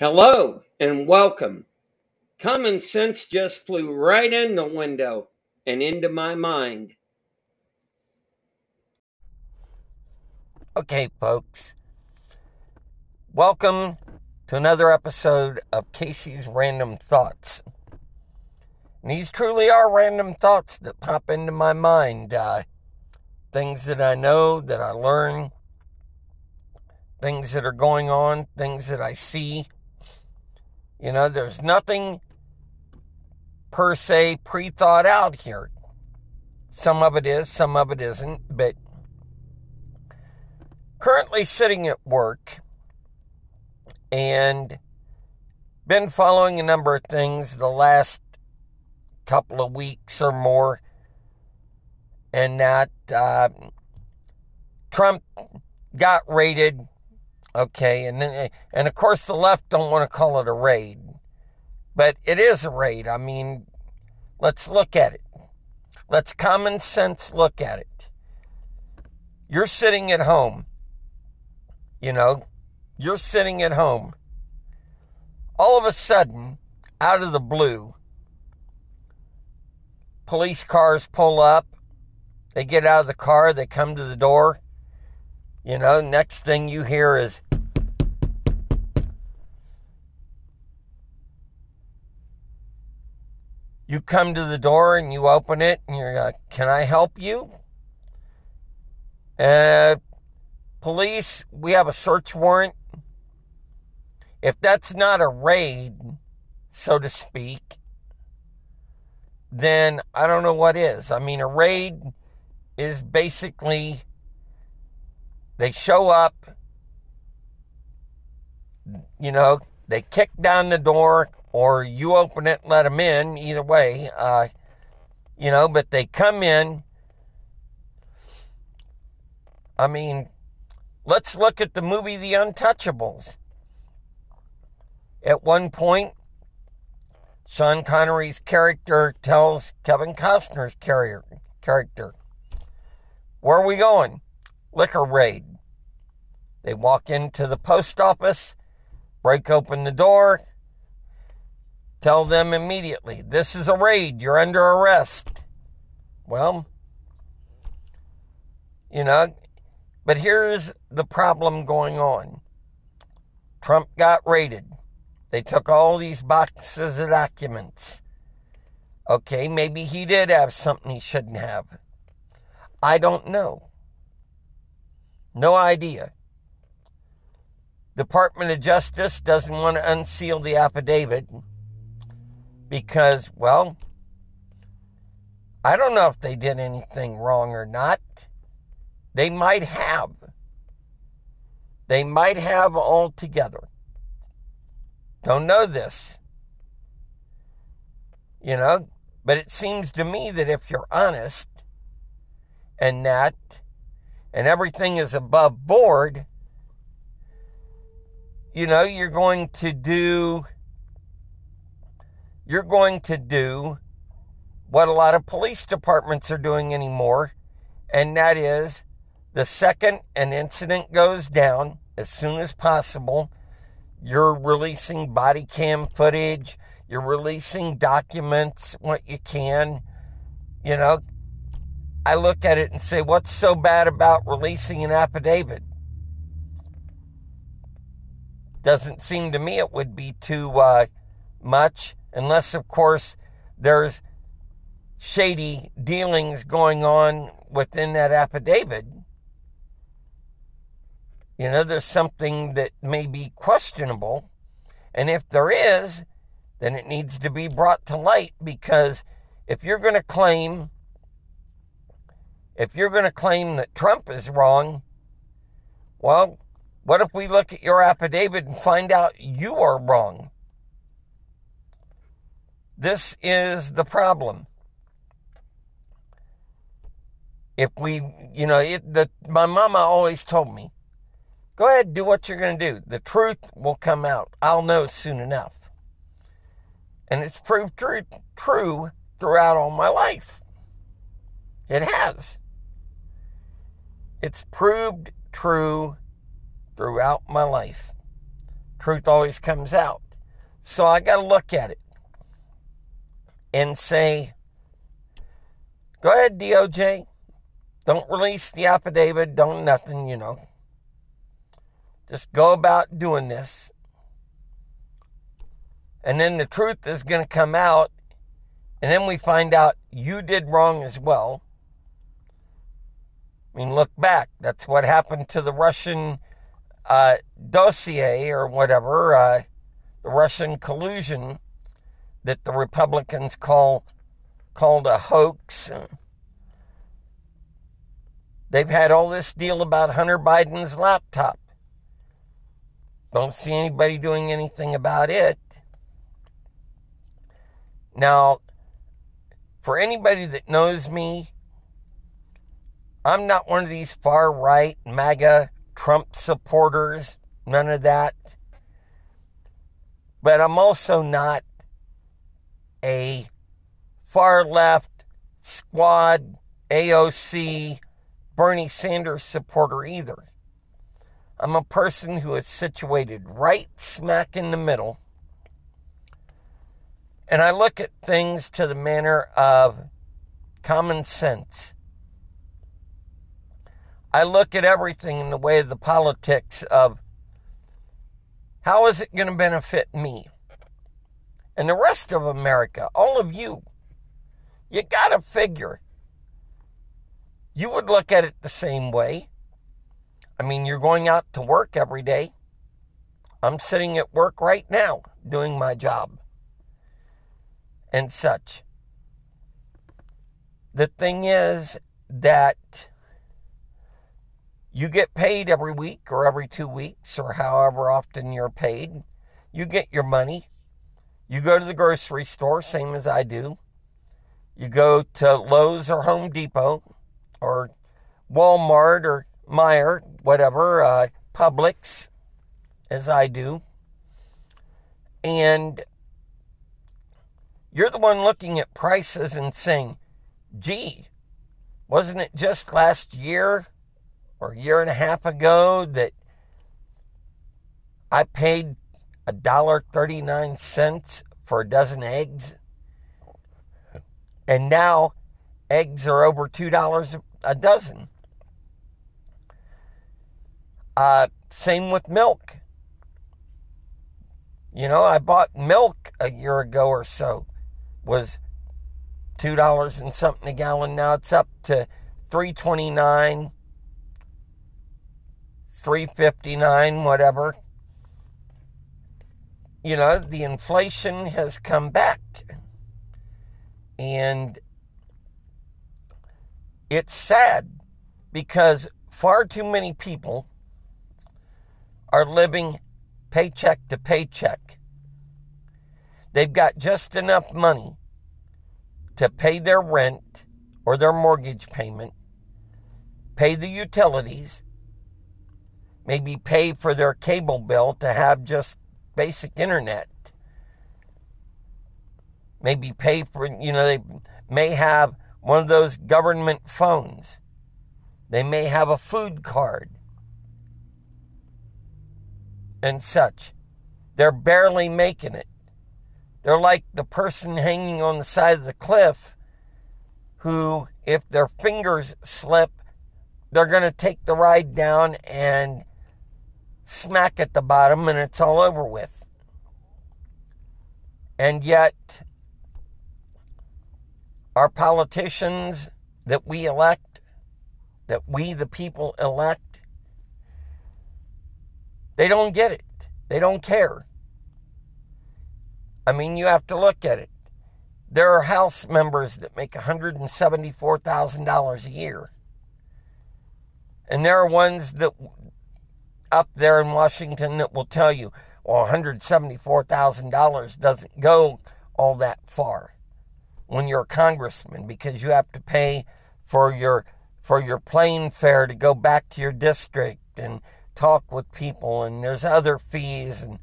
Hello and welcome. Common sense just flew right in the window and into my mind. Okay, folks. Welcome to another episode of Kaci's Random Thoughts. And these truly are random thoughts that pop into my mind. Uh, things that I know, that I learn, things that are going on, things that I see you know, there's nothing per se pre thought out here. Some of it is, some of it isn't, but currently sitting at work and been following a number of things the last couple of weeks or more, and that uh, Trump got raided Okay, and then and of course the left don't want to call it a raid, but it is a raid. I mean, let's look at it. Let's common sense look at it. You're sitting at home. You know, you're sitting at home. All of a sudden, out of the blue, police cars pull up. They get out of the car, they come to the door. You know, next thing you hear is You come to the door and you open it and you're like, Can I help you? Uh, police, we have a search warrant. If that's not a raid, so to speak, then I don't know what is. I mean, a raid is basically they show up, you know, they kick down the door, or you open it let them in, either way, uh, you know, but they come in. I mean, let's look at the movie The Untouchables. At one point, Sean Connery's character tells Kevin Costner's carrier, character, Where are we going? Liquor raid. They walk into the post office, break open the door, Tell them immediately, this is a raid, you're under arrest. Well, you know, but here's the problem going on Trump got raided. They took all these boxes of documents. Okay, maybe he did have something he shouldn't have. I don't know. No idea. Department of Justice doesn't want to unseal the affidavit because, well, I don't know if they did anything wrong or not. They might have. They might have altogether. Don't know this. You know, but it seems to me that if you're honest and that, and everything is above board, you know, you're going to do you're going to do what a lot of police departments are doing anymore, and that is the second an incident goes down, as soon as possible, you're releasing body cam footage, you're releasing documents, what you can. You know, I look at it and say, what's so bad about releasing an affidavit? Doesn't seem to me it would be too uh, much unless, of course, there's shady dealings going on within that affidavit. You know, there's something that may be questionable. And if there is, then it needs to be brought to light because if you're going to claim if you're going to claim that Trump is wrong, well, what if we look at your affidavit and find out you are wrong? This is the problem. If we, you know, it, the, my mama always told me, go ahead, do what you're going to do. The truth will come out. I'll know soon enough. And it's proved true, true throughout all my life. It has. It's proved true throughout my life. truth always comes out. So I got to look at it and say, go ahead, DOJ. Don't release the affidavit. Don't nothing, you know. Just go about doing this. And then the truth is going to come out. And then we find out you did wrong as well. I mean, look back. That's what happened to the Russian uh, dossier or whatever, uh, the Russian collusion that the Republicans call called a hoax. They've had all this deal about Hunter Biden's laptop. Don't see anybody doing anything about it. Now, for anybody that knows me, I'm not one of these far right MAGA Trump supporters, none of that. But I'm also not a far left squad AOC Bernie Sanders supporter either. I'm a person who is situated right smack in the middle. And I look at things to the manner of common sense. I look at everything in the way of the politics of how is it going to benefit me and the rest of America, all of you. You got to figure you would look at it the same way. I mean, you're going out to work every day. I'm sitting at work right now doing my job and such. The thing is that you get paid every week or every two weeks or however often you're paid. You get your money. You go to the grocery store, same as I do. You go to Lowe's or Home Depot or Walmart or Meijer, whatever, uh, Publix, as I do. And you're the one looking at prices and saying, gee, wasn't it just last year or a year and a half ago that I paid a dollar thirty nine cents for a dozen eggs, and now eggs are over two dollars a dozen. Uh, same with milk. You know, I bought milk a year ago or so, was two dollars and something a gallon. Now it's up to three twenty nine 359 whatever you know the inflation has come back. And it's sad because far too many people are living paycheck to paycheck. They've got just enough money to pay their rent or their mortgage payment pay the utilities maybe pay for their cable bill to have just basic internet. Maybe pay for, you know, they may have one of those government phones. They may have a food card and such. They're barely making it. They're like the person hanging on the side of the cliff who, if their fingers slip, they're going to take the ride down and smack at the bottom and it's all over with. And yet, our politicians that we elect, that we the people elect, they don't get it. They don't care. I mean, you have to look at it. There are House members that make $174,000 a year. And there are ones that up there in Washington that will tell you, well, $174,000 doesn't go all that far when you're a congressman because you have to pay for your for your plane fare to go back to your district and talk with people and there's other fees and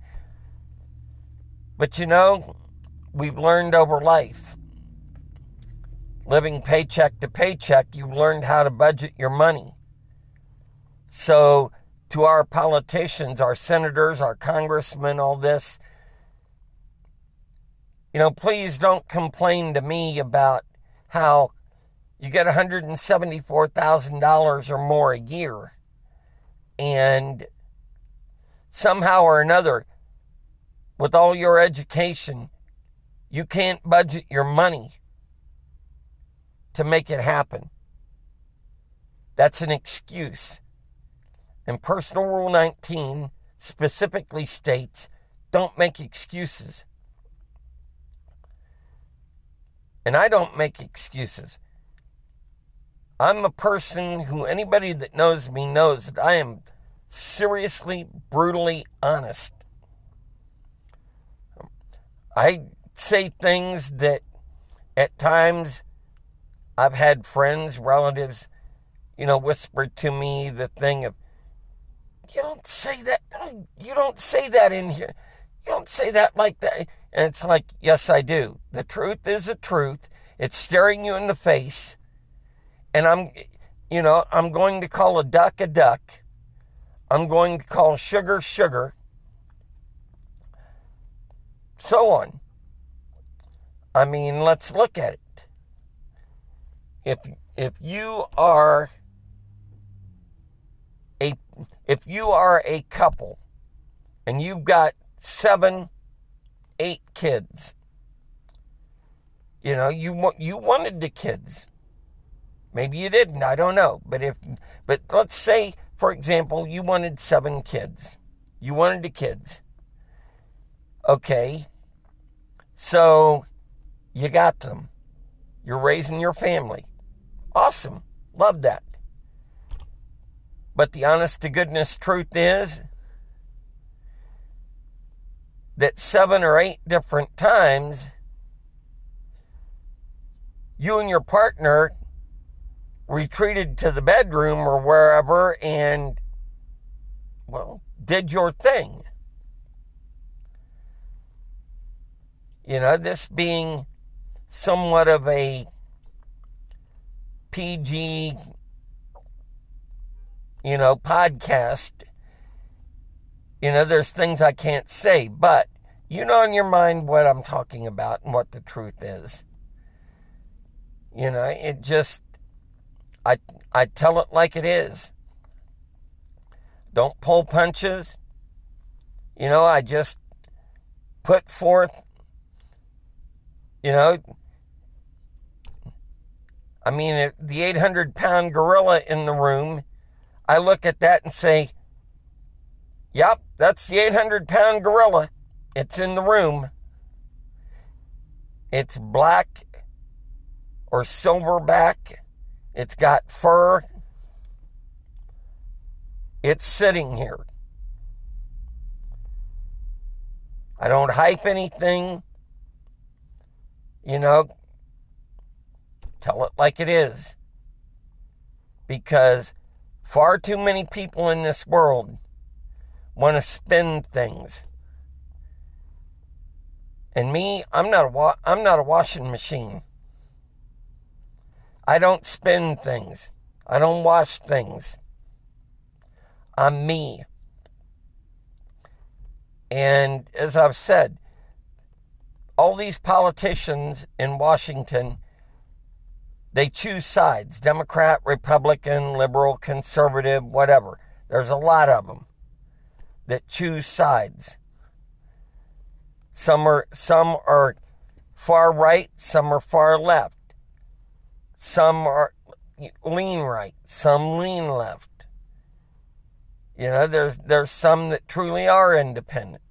but you know we've learned over life living paycheck to paycheck you've learned how to budget your money. So to our politicians, our senators, our congressmen, all this. You know, please don't complain to me about how you get $174,000 or more a year and somehow or another, with all your education, you can't budget your money to make it happen. That's an excuse. And Personal Rule 19 specifically states don't make excuses. And I don't make excuses. I'm a person who anybody that knows me knows that I am seriously, brutally honest. I say things that at times I've had friends, relatives, you know, whisper to me the thing of, you don't say that, you don't say that in here. You don't say that like that. And it's like, yes, I do. The truth is the truth. It's staring you in the face. And I'm, you know, I'm going to call a duck a duck. I'm going to call sugar sugar. So on. I mean, let's look at it. If if you are if you are a couple and you've got seven, eight kids, you know, you you wanted the kids. Maybe you didn't. I don't know. But if but let's say, for example, you wanted seven kids. You wanted the kids. Okay. So you got them. You're raising your family. Awesome. Love that. But the honest to goodness truth is that seven or eight different times you and your partner retreated to the bedroom or wherever and, well, did your thing. You know, this being somewhat of a PG, you know, podcast. You know, there's things I can't say, but you know in your mind what I'm talking about and what the truth is. You know, it just I I tell it like it is. Don't pull punches. You know, I just put forth you know, I mean, the 800 pound gorilla in the room, I look at that and say, yep, that's the 800 pound gorilla. It's in the room. It's black or silverback. It's got fur. It's sitting here. I don't hype anything. You know, Tell it like it is. Because far too many people in this world want to spin things. And me, I'm not a wa- I'm not a washing machine. I don't spin things. I don't wash things. I'm me. And as I've said, all these politicians in Washington they choose sides Democrat, Republican, liberal, conservative, whatever. There's a lot of them that choose sides. Some are some are far right, some are far left. Some are lean right, some lean left. You know, there's there's some that truly are independent.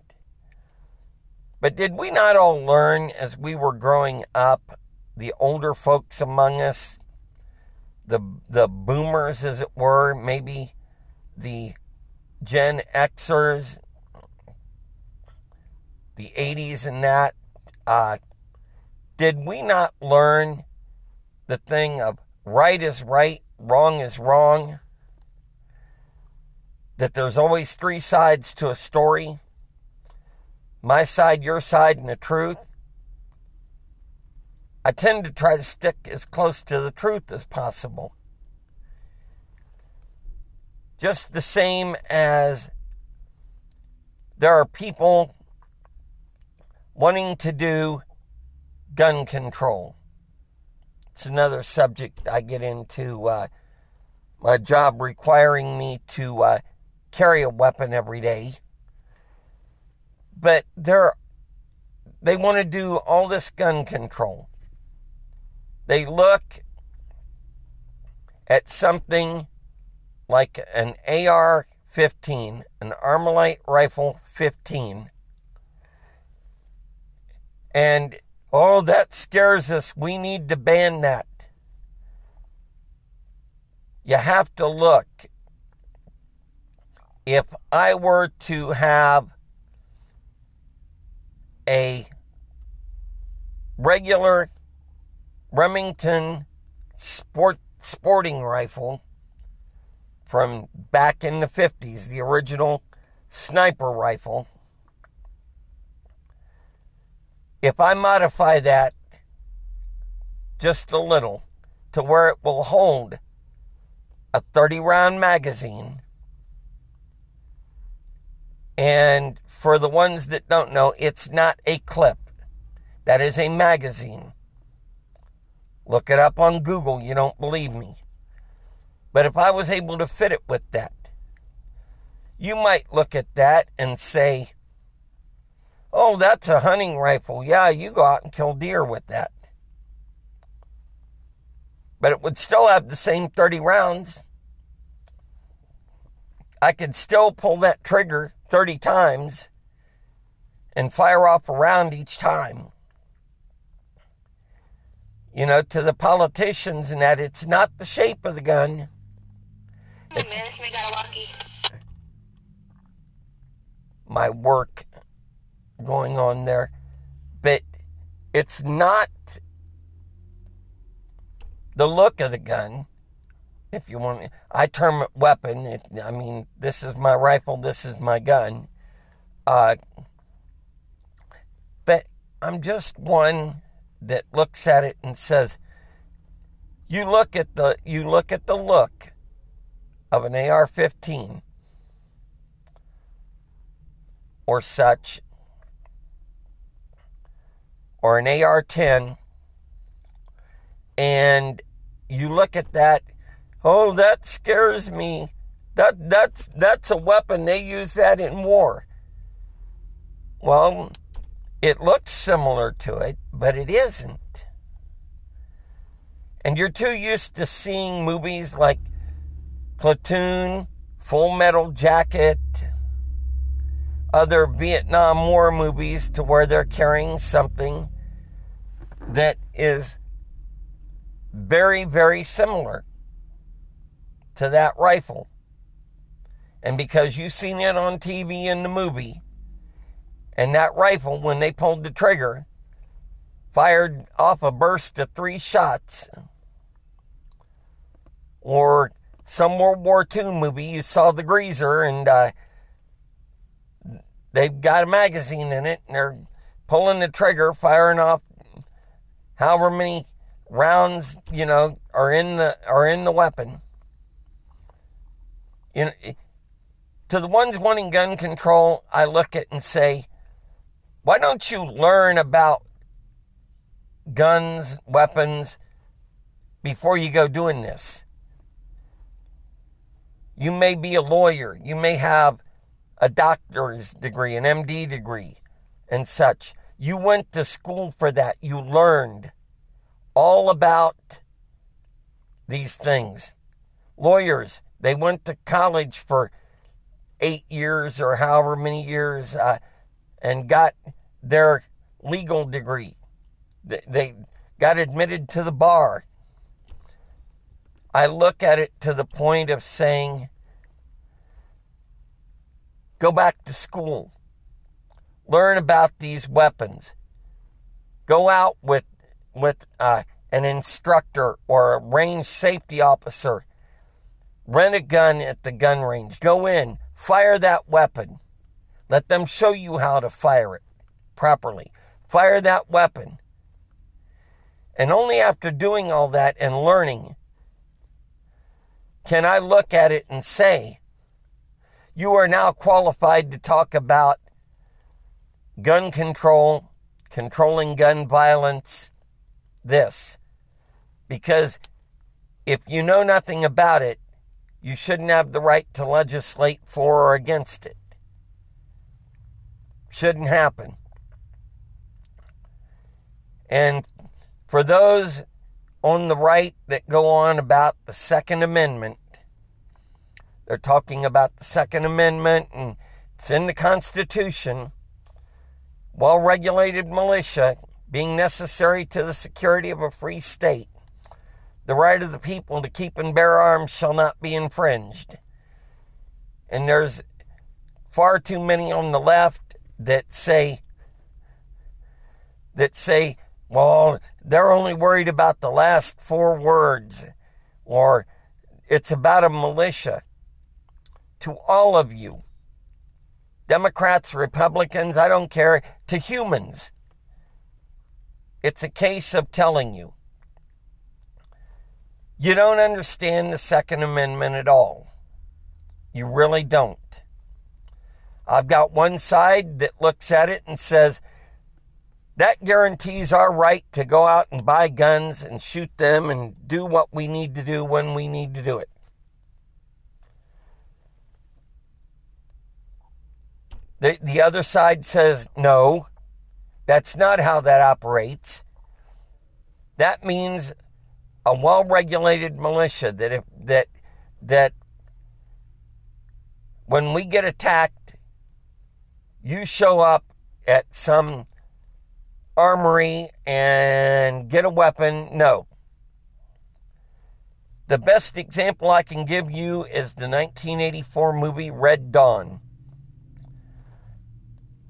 But did we not all learn as we were growing up the older folks among us, the the boomers, as it were, maybe the Gen Xers, the 80s and that, uh, did we not learn the thing of right is right, wrong is wrong? That there's always three sides to a story my side, your side, and the truth. I tend to try to stick as close to the truth as possible. just the same as there are people wanting to do gun control. It's another subject I get into. Uh, my job requiring me to uh, carry a weapon every day. But they're, they want to do all this gun control. They look at something like an AR 15, an Armalite Rifle 15, and oh, that scares us. We need to ban that. You have to look. If I were to have a regular Remington sport sporting rifle from back in the 50s, the original sniper rifle. If I modify that just a little to where it will hold a 30 round magazine, and for the ones that don't know, it's not a clip, that is a magazine. Look it up on Google. You don't believe me. But if I was able to fit it with that, you might look at that and say, oh, that's a hunting rifle. Yeah, you go out and kill deer with that. But it would still have the same 30 rounds. I could still pull that trigger 30 times and fire off a round each time you know, to the politicians and that it's not the shape of the gun. Hey, it's man, got a my work going on there. But it's not the look of the gun. If you want, I term it weapon. It, I mean, this is my rifle. This is my gun. Uh, but I'm just one that looks at it and says, you look at the you look at the look of an AR-15 or such or an AR-10 and you look at that oh that scares me. That that's that's a weapon. They use that in war. Well it looks similar to it, but it isn't. And you're too used to seeing movies like Platoon, Full Metal Jacket, other Vietnam War movies to where they're carrying something that is very, very similar to that rifle. And because you've seen it on TV in the movie, and that rifle, when they pulled the trigger, fired off a burst of three shots. Or some World War II movie, you saw the greaser and uh, they've got a magazine in it and they're pulling the trigger, firing off however many rounds, you know, are in the are in the weapon. You know, to the ones wanting gun control, I look at and say, why don't you learn about guns, weapons before you go doing this? You may be a lawyer, you may have a doctor's degree, an MD degree, and such. You went to school for that. You learned all about these things. Lawyers, they went to college for eight years or however many years. Uh, and got their legal degree. They got admitted to the bar. I look at it to the point of saying, go back to school, learn about these weapons, go out with with uh, an instructor or a range safety officer, rent a gun at the gun range, go in, fire that weapon, let them show you how to fire it properly. Fire that weapon. And only after doing all that and learning can I look at it and say, you are now qualified to talk about gun control, controlling gun violence, this. Because if you know nothing about it, you shouldn't have the right to legislate for or against it. Shouldn't happen. And for those on the right that go on about the Second Amendment, they're talking about the Second Amendment and it's in the Constitution. Well regulated militia being necessary to the security of a free state. The right of the people to keep and bear arms shall not be infringed. And there's far too many on the left that say that say, well, they're only worried about the last four words, or it's about a militia to all of you Democrats, Republicans, I don't care, to humans. It's a case of telling you you don't understand the Second Amendment at all. You really don't. I've got one side that looks at it and says, that guarantees our right to go out and buy guns and shoot them and do what we need to do when we need to do it. The, the other side says, no, that's not how that operates. That means a well-regulated militia that if, that that when we get attacked, you show up at some armory and get a weapon. No. The best example I can give you is the 1984 movie Red Dawn.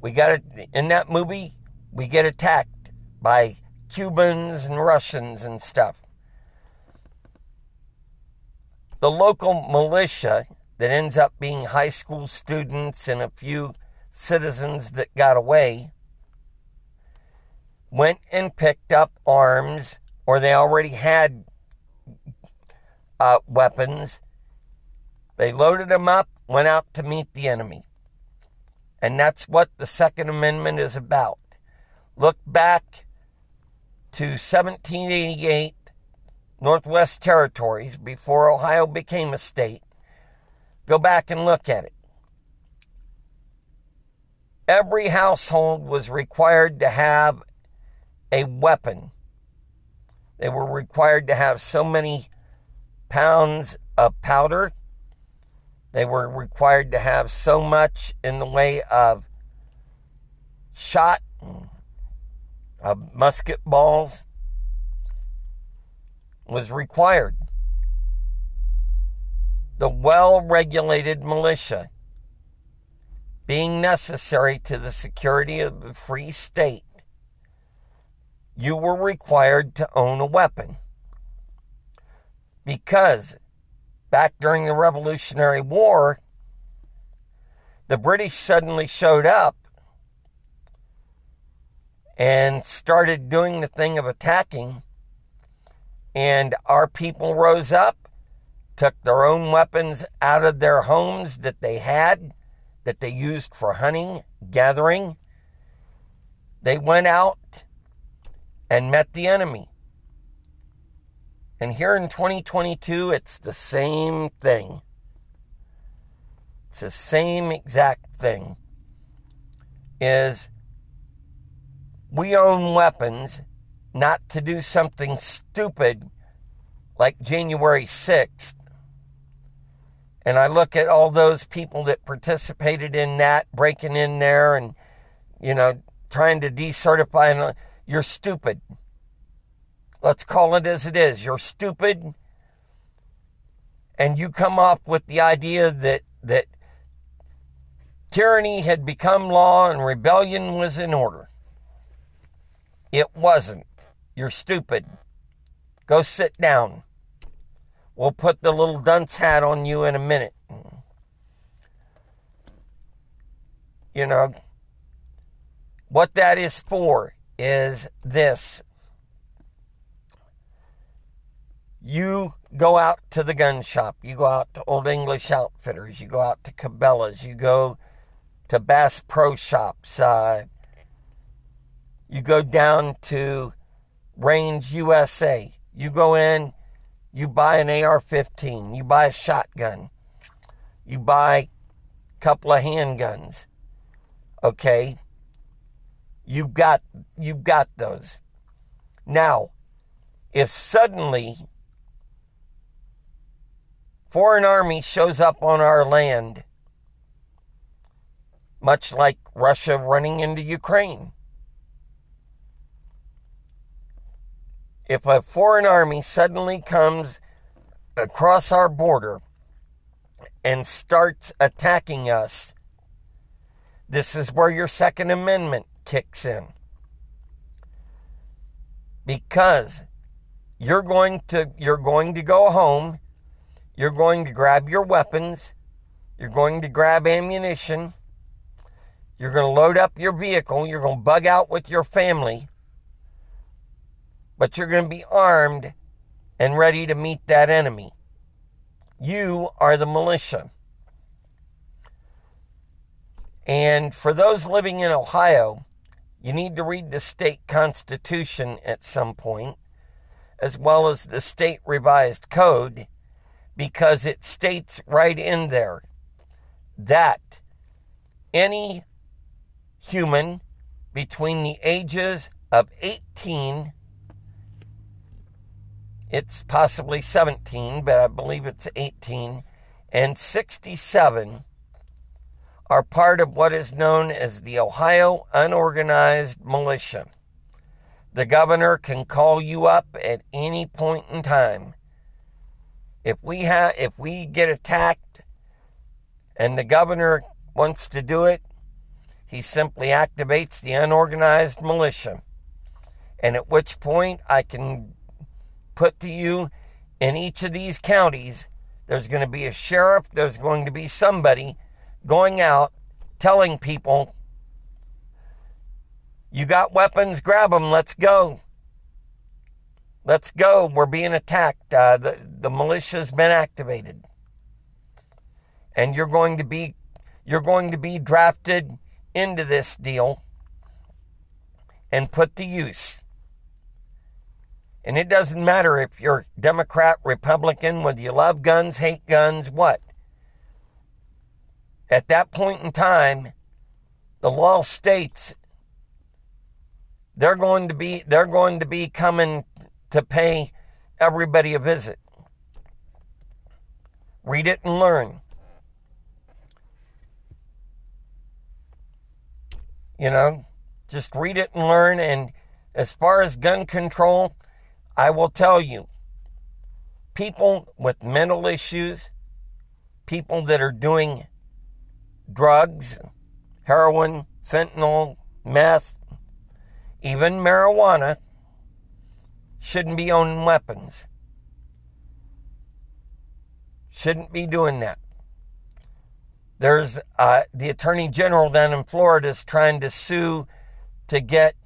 We got it in that movie. We get attacked by Cubans and Russians and stuff. The local militia that ends up being high school students and a few citizens that got away went and picked up arms, or they already had uh, weapons. They loaded them up, went out to meet the enemy. And that's what the Second Amendment is about. Look back to 1788, Northwest Territories, before Ohio became a state. Go back and look at it. Every household was required to have a weapon. They were required to have so many pounds of powder they were required to have so much in the way of shot, of musket balls, was required. The well regulated militia being necessary to the security of the free state, you were required to own a weapon. Because back during the Revolutionary War, the British suddenly showed up and started doing the thing of attacking. And our people rose up, took their own weapons out of their homes that they had, that they used for hunting, gathering. They went out and met the enemy. And here in 2022, it's the same thing. It's the same exact thing. Is we own weapons not to do something stupid like January 6th. And I look at all those people that participated in that, breaking in there and, you know, trying to decertify. And uh, you're stupid. Let's call it as it is. You're stupid. And you come up with the idea that, that tyranny had become law and rebellion was in order. It wasn't. You're stupid. Go sit down. We'll put the little dunce hat on you in a minute. You know, what that is for is this You go out to the gun shop. You go out to Old English Outfitters. You go out to Cabela's. You go to Bass Pro Shops. Uh, you go down to Range USA. You go in, you buy an AR 15, you buy a shotgun, you buy a couple of handguns. Okay? You've got you've got those. Now, if suddenly foreign army shows up on our land, much like Russia running into Ukraine, if a foreign army suddenly comes across our border and starts attacking us, this is where your Second Amendment kicks in. Because you're going to you're going to go home, you're going to grab your weapons, you're going to grab ammunition, you're going to load up your vehicle, you're going to bug out with your family but you're going to be armed and ready to meet that enemy. You are the militia. And for those living in Ohio, you need to read the state constitution at some point, as well as the state revised code, because it states right in there that any human between the ages of 18 it's possibly 17, but I believe it's 18, and 67 are part of what is known as the Ohio Unorganized Militia. The governor can call you up at any point in time. If we have if we get attacked and the governor wants to do it, he simply activates the unorganized militia. And at which point I can put to you in each of these counties, there's going to be a sheriff, there's going to be somebody going out telling people, you got weapons, grab them, let's go. Let's go. We're being attacked. Uh, the, the militia's been activated. And you're going to be you're going to be drafted into this deal and put to use. And it doesn't matter if you're Democrat, Republican, whether you love guns, hate guns, what. At that point in time, the law states they're going to be they're going to be coming to pay everybody a visit. Read it and learn. You know, just read it and learn and as far as gun control, I will tell you, people with mental issues, people that are doing drugs, heroin, fentanyl, meth, even marijuana, shouldn't be owning weapons. Shouldn't be doing that. There's uh, the attorney general down in Florida is trying to sue to get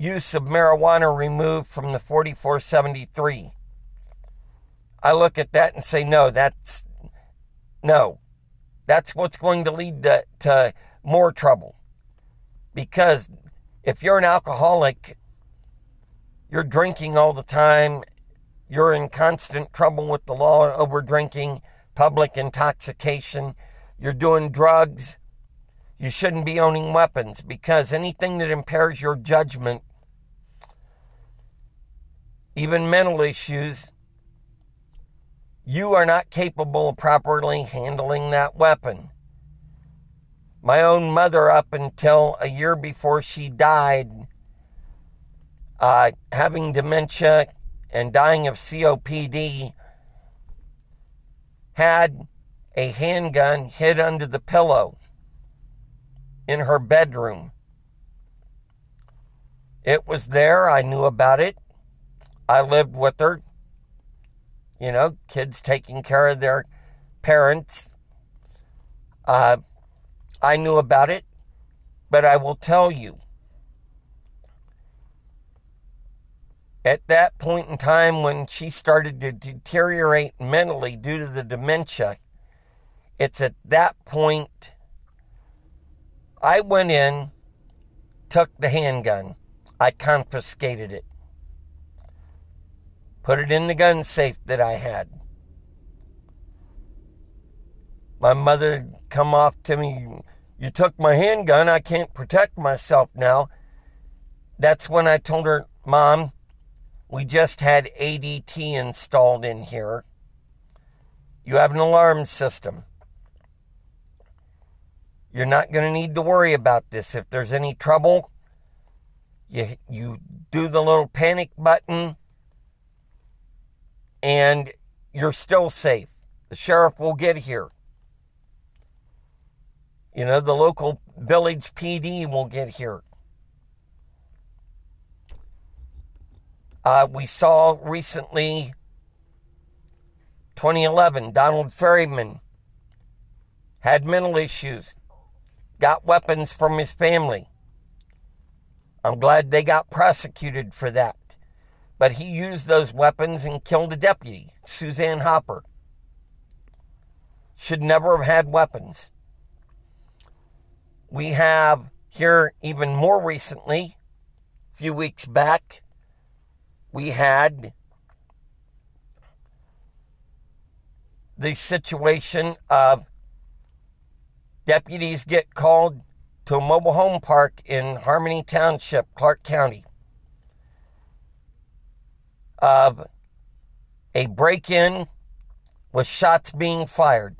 use of marijuana removed from the 4473. I look at that and say, no, that's no. That's what's going to lead to, to more trouble. Because if you're an alcoholic, you're drinking all the time, you're in constant trouble with the law over drinking, public intoxication, you're doing drugs, you shouldn't be owning weapons because anything that impairs your judgment even mental issues, you are not capable of properly handling that weapon. My own mother, up until a year before she died, uh, having dementia and dying of COPD, had a handgun hid under the pillow in her bedroom. It was there. I knew about it. I lived with her. You know, kids taking care of their parents. Uh, I knew about it, but I will tell you at that point in time when she started to deteriorate mentally due to the dementia, it's at that point I went in, took the handgun, I confiscated it, put it in the gun safe that I had. My mother come off to me, you took my handgun, I can't protect myself now. That's when I told her, Mom, we just had ADT installed in here. You have an alarm system. You're not going to need to worry about this. If there's any trouble, you, you do the little panic button and you're still safe. The sheriff will get here. You know, the local village PD will get here. Uh, we saw recently, 2011, Donald Ferryman had mental issues, got weapons from his family. I'm glad they got prosecuted for that. But he used those weapons and killed a deputy, Suzanne Hopper. Should never have had weapons. We have here, even more recently, a few weeks back, we had the situation of deputies get called to a mobile home park in Harmony Township, Clark County, of a break in with shots being fired.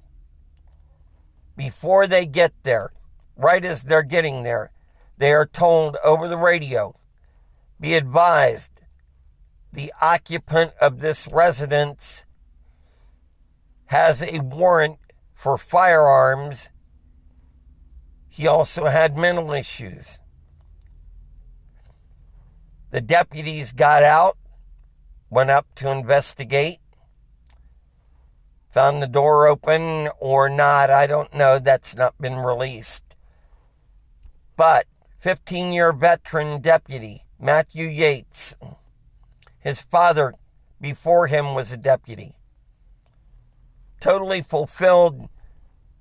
Before they get there, right as they're getting there, they are told over the radio be advised the occupant of this residence has a warrant for firearms. He also had mental issues. The deputies got out, went up to investigate, found the door open or not. I don't know. That's not been released. But 15 year veteran deputy Matthew Yates his father before him was a deputy. Totally fulfilled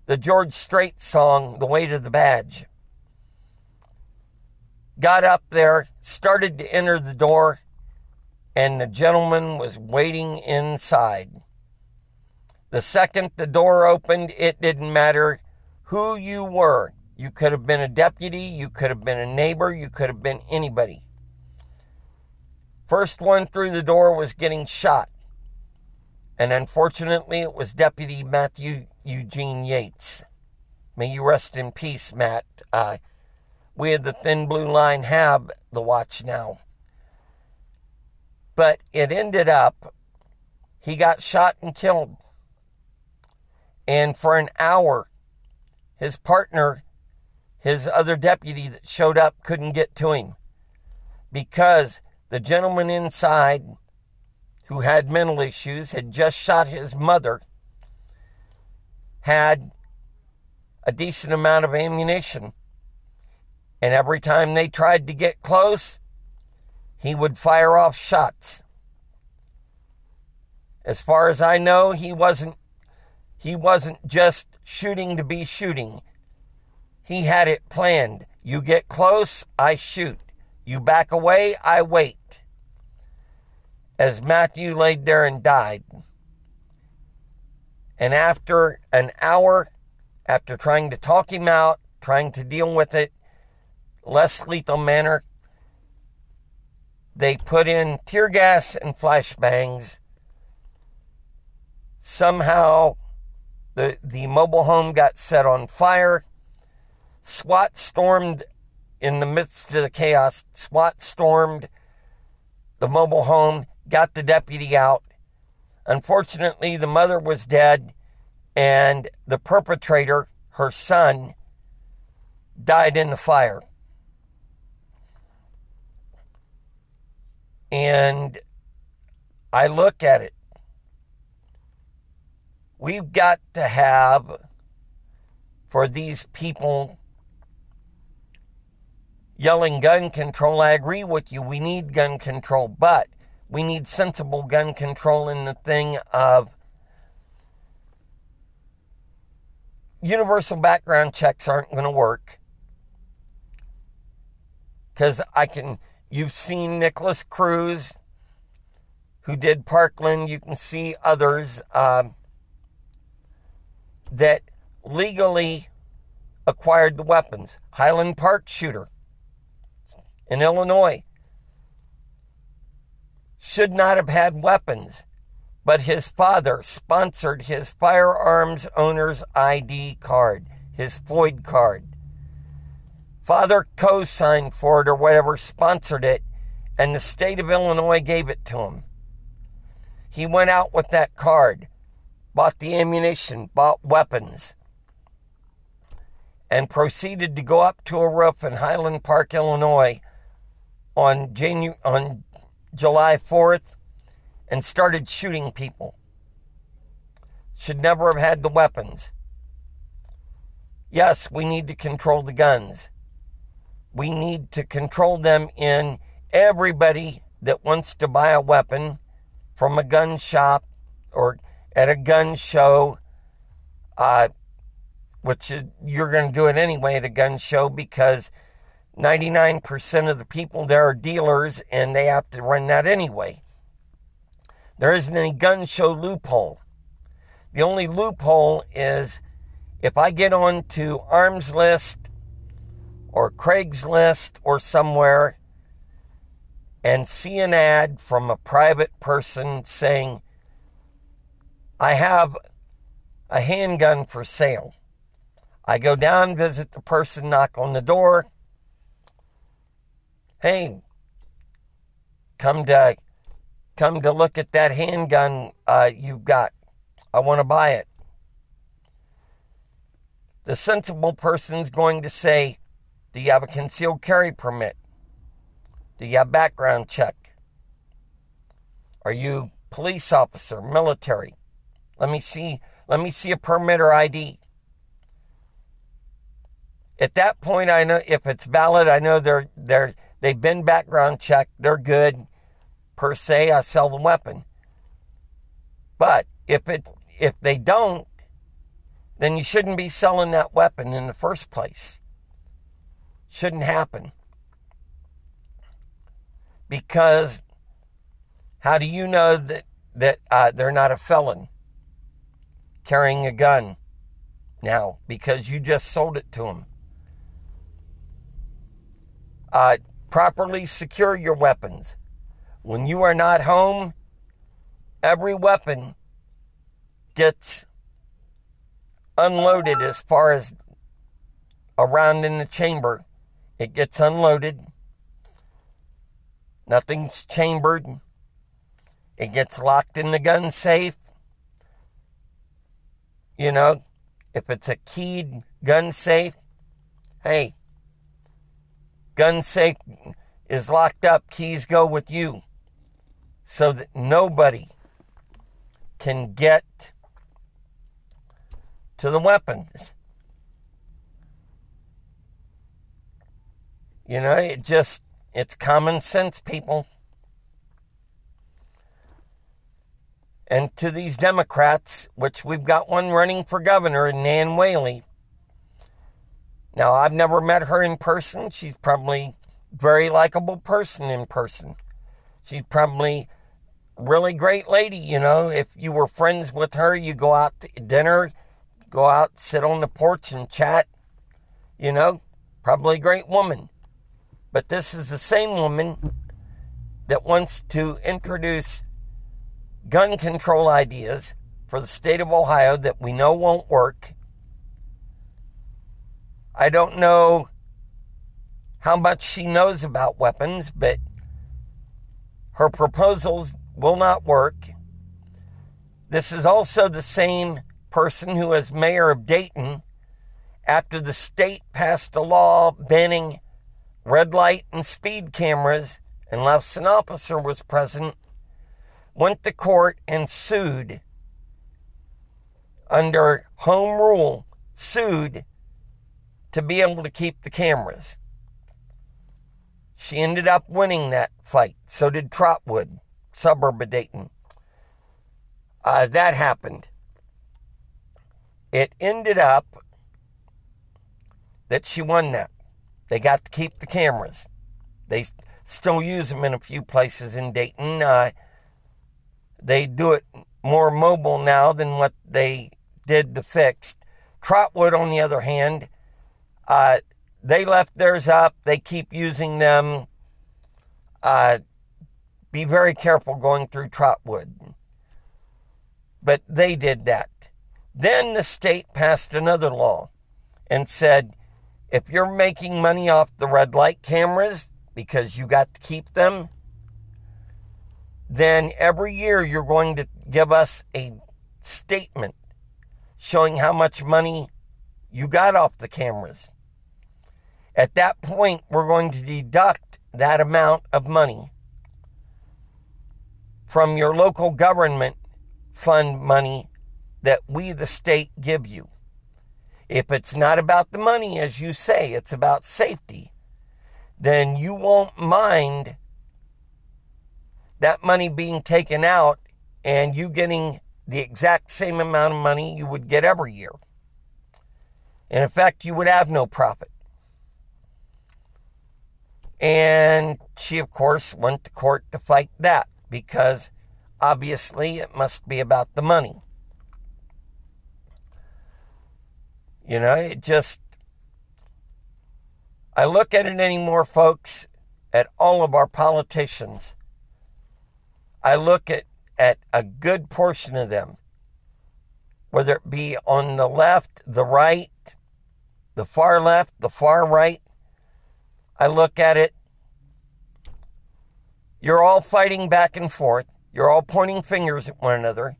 the George Strait song, The Weight of the Badge. Got up there, started to enter the door, and the gentleman was waiting inside. The second the door opened, it didn't matter who you were. You could have been a deputy, you could have been a neighbor, you could have been anybody. First one through the door was getting shot. And unfortunately, it was Deputy Matthew Eugene Yates. May you rest in peace, Matt. Uh, we had the Thin Blue Line have the watch now. But it ended up, he got shot and killed. And for an hour, his partner, his other deputy that showed up, couldn't get to him because the gentleman inside, who had mental issues, had just shot his mother, had a decent amount of ammunition. And every time they tried to get close, he would fire off shots. As far as I know, he wasn't he wasn't just shooting to be shooting. He had it planned. You get close, I shoot. You back away, I wait. As Matthew laid there and died. And after an hour, after trying to talk him out, trying to deal with it, less lethal manner, they put in tear gas and flashbangs. Somehow, the, the mobile home got set on fire. SWAT stormed in the midst of the chaos, SWAT stormed the mobile home, got the deputy out. Unfortunately, the mother was dead, and the perpetrator, her son, died in the fire. And I look at it. We've got to have, for these people yelling gun control. I agree with you. We need gun control. But we need sensible gun control in the thing of universal background checks aren't going to work. Because I can, you've seen Nikolas Cruz, who did Parkland. You can see others um, that legally acquired the weapons. Highland Park shooter in Illinois should not have had weapons, but his father sponsored his firearms owner's ID card, his FOID card. Father co signed for it or whatever, sponsored it, and the state of Illinois gave it to him. He went out with that card, bought the ammunition, bought weapons, and proceeded to go up to a roof in Highland Park, Illinois on, Janu- on July 4th and started shooting people. Should never have had the weapons. Yes, we need to control the guns. We need to control them in everybody that wants to buy a weapon from a gun shop or at a gun show, uh, which you're going to do it anyway at a gun show because 99% of the people there are dealers and they have to run that anyway. There isn't any gun show loophole. The only loophole is if I get on to Armslist or Craigslist or somewhere and see an ad from a private person saying, I have a handgun for sale. I go down, visit the person, knock on the door hey, come to come to look at that handgun uh, you've got. I want to buy it. The sensible person's going to say, Do you have a concealed carry permit? Do you have background check? Are you police officer, military? Let me see. Let me see a permit or ID. At that point, I know if it's valid. I know they're they're They've been background checked. They're good. Per se, I sell the weapon. But if it if they don't, then you shouldn't be selling that weapon in the first place. Shouldn't happen. Because how do you know that that uh, they're not a felon carrying a gun now because you just sold it to them? Uh, Properly secure your weapons. When you are not home, every weapon gets unloaded as far as around in the chamber. It gets unloaded. Nothing's chambered. It gets locked in the gun safe. You know, if it's a keyed gun safe, hey, Gun safe is locked up, keys go with you. So that nobody can get to the weapons. You know, it just, it's common sense, people. And to these Democrats, which we've got one running for governor, Nan Whaley, now, I've never met her in person. She's probably very likable person in person. She's probably really great lady, you know. If you were friends with her, you go out to dinner, go out, sit on the porch and chat, you know. Probably a great woman. But this is the same woman that wants to introduce gun control ideas for the state of Ohio that we know won't work I don't know how much she knows about weapons, but her proposals will not work. This is also the same person who was mayor of Dayton after the state passed a law banning red light and speed cameras, unless an officer was present, went to court and sued under home rule, sued to be able to keep the cameras. She ended up winning that fight. So did Trotwood. suburb of Dayton. Uh, that happened. It ended up that she won that. They got to keep the cameras. They still use them in a few places in Dayton. Uh, they do it more mobile now than what they did the fixed. Trotwood, on the other hand, uh, they left theirs up. They keep using them. Uh, be very careful going through Trotwood. But they did that. Then the state passed another law and said if you're making money off the red light cameras because you got to keep them, then every year you're going to give us a statement showing how much money you got off the cameras. At that point, we're going to deduct that amount of money from your local government fund money that we, the state, give you. If it's not about the money, as you say, it's about safety, then you won't mind that money being taken out and you getting the exact same amount of money you would get every year. In effect, you would have no profit. And she, of course, went to court to fight that because obviously it must be about the money. You know, it just, I look at it anymore, folks, at all of our politicians. I look at, at a good portion of them, whether it be on the left, the right, the far left, the far right. I look at it you're all fighting back and forth. You're all pointing fingers at one another.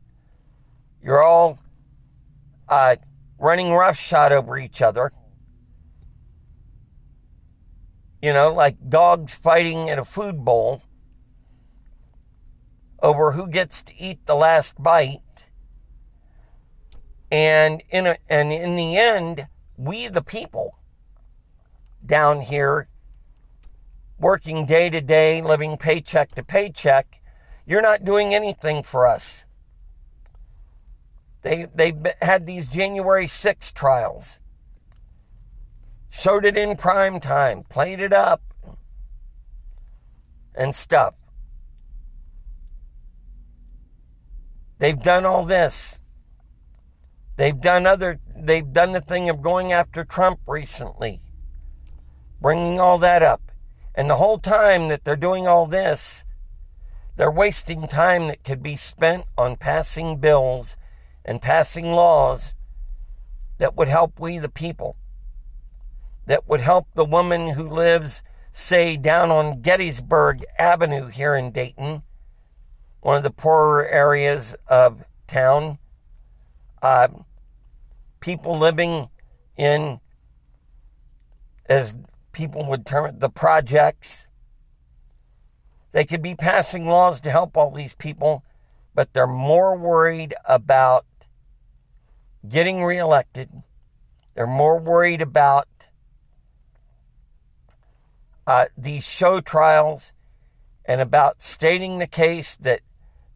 You're all uh, running roughshod over each other. You know, like dogs fighting at a food bowl over who gets to eat the last bite. And in a, and in the end, we the people down here working day to day, living paycheck to paycheck, you're not doing anything for us. They, they had these January 6 trials, showed it in prime time, played it up, and stuff. They've done all this. They've done other, they've done the thing of going after Trump recently, bringing all that up. And the whole time that they're doing all this, they're wasting time that could be spent on passing bills and passing laws that would help we the people, that would help the woman who lives, say, down on Gettysburg Avenue here in Dayton, one of the poorer areas of town. Uh, people living in, as people would term it, the projects. They could be passing laws to help all these people, but they're more worried about getting reelected. They're more worried about uh, these show trials and about stating the case that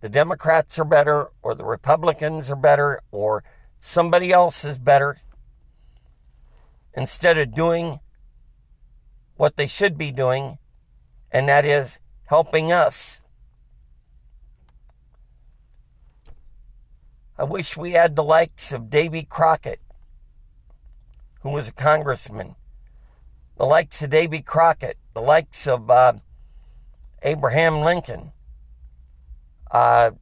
the Democrats are better or the Republicans are better or somebody else is better instead of doing what they should be doing, and that is helping us. I wish we had the likes of Davy Crockett, who was a congressman, the likes of Davy Crockett, the likes of uh, Abraham Lincoln, uh,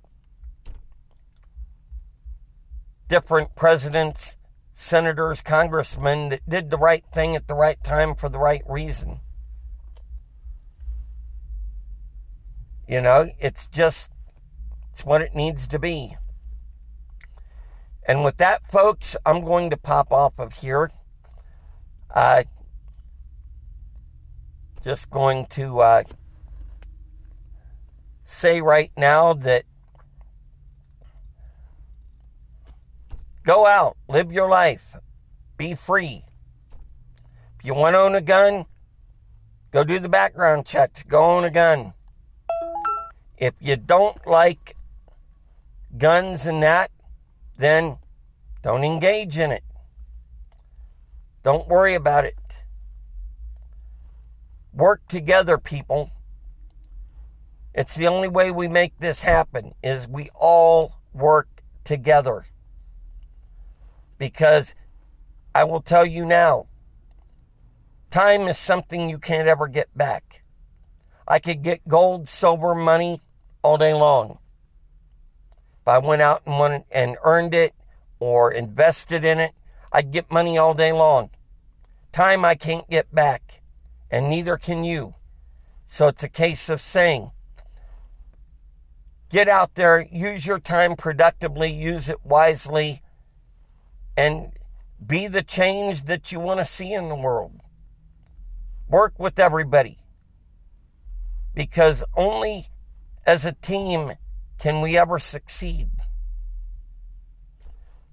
different presidents senators, congressmen that did the right thing at the right time for the right reason. You know, it's just, it's what it needs to be. And with that, folks, I'm going to pop off of here. Uh, just going to uh, say right now that Go out, live your life, be free. If you want to own a gun, go do the background checks, go own a gun. If you don't like guns and that, then don't engage in it. Don't worry about it. Work together, people. It's the only way we make this happen is we all work together. Because I will tell you now, time is something you can't ever get back. I could get gold, silver, money all day long. If I went out and and earned it or invested in it, I'd get money all day long. Time I can't get back and neither can you. So it's a case of saying, get out there, use your time productively, use it wisely, and be the change that you want to see in the world. Work with everybody. Because only as a team can we ever succeed.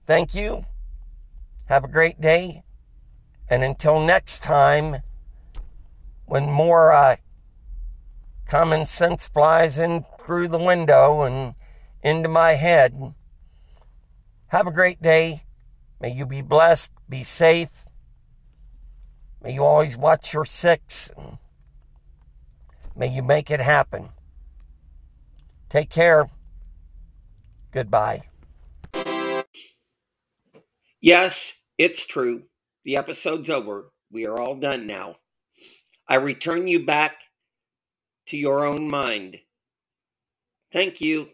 Thank you. Have a great day. And until next time, when more uh, common sense flies in through the window and into my head. Have a great day. May you be blessed, be safe. May you always watch your six. And may you make it happen. Take care. Goodbye. Yes, it's true. The episode's over. We are all done now. I return you back to your own mind. Thank you.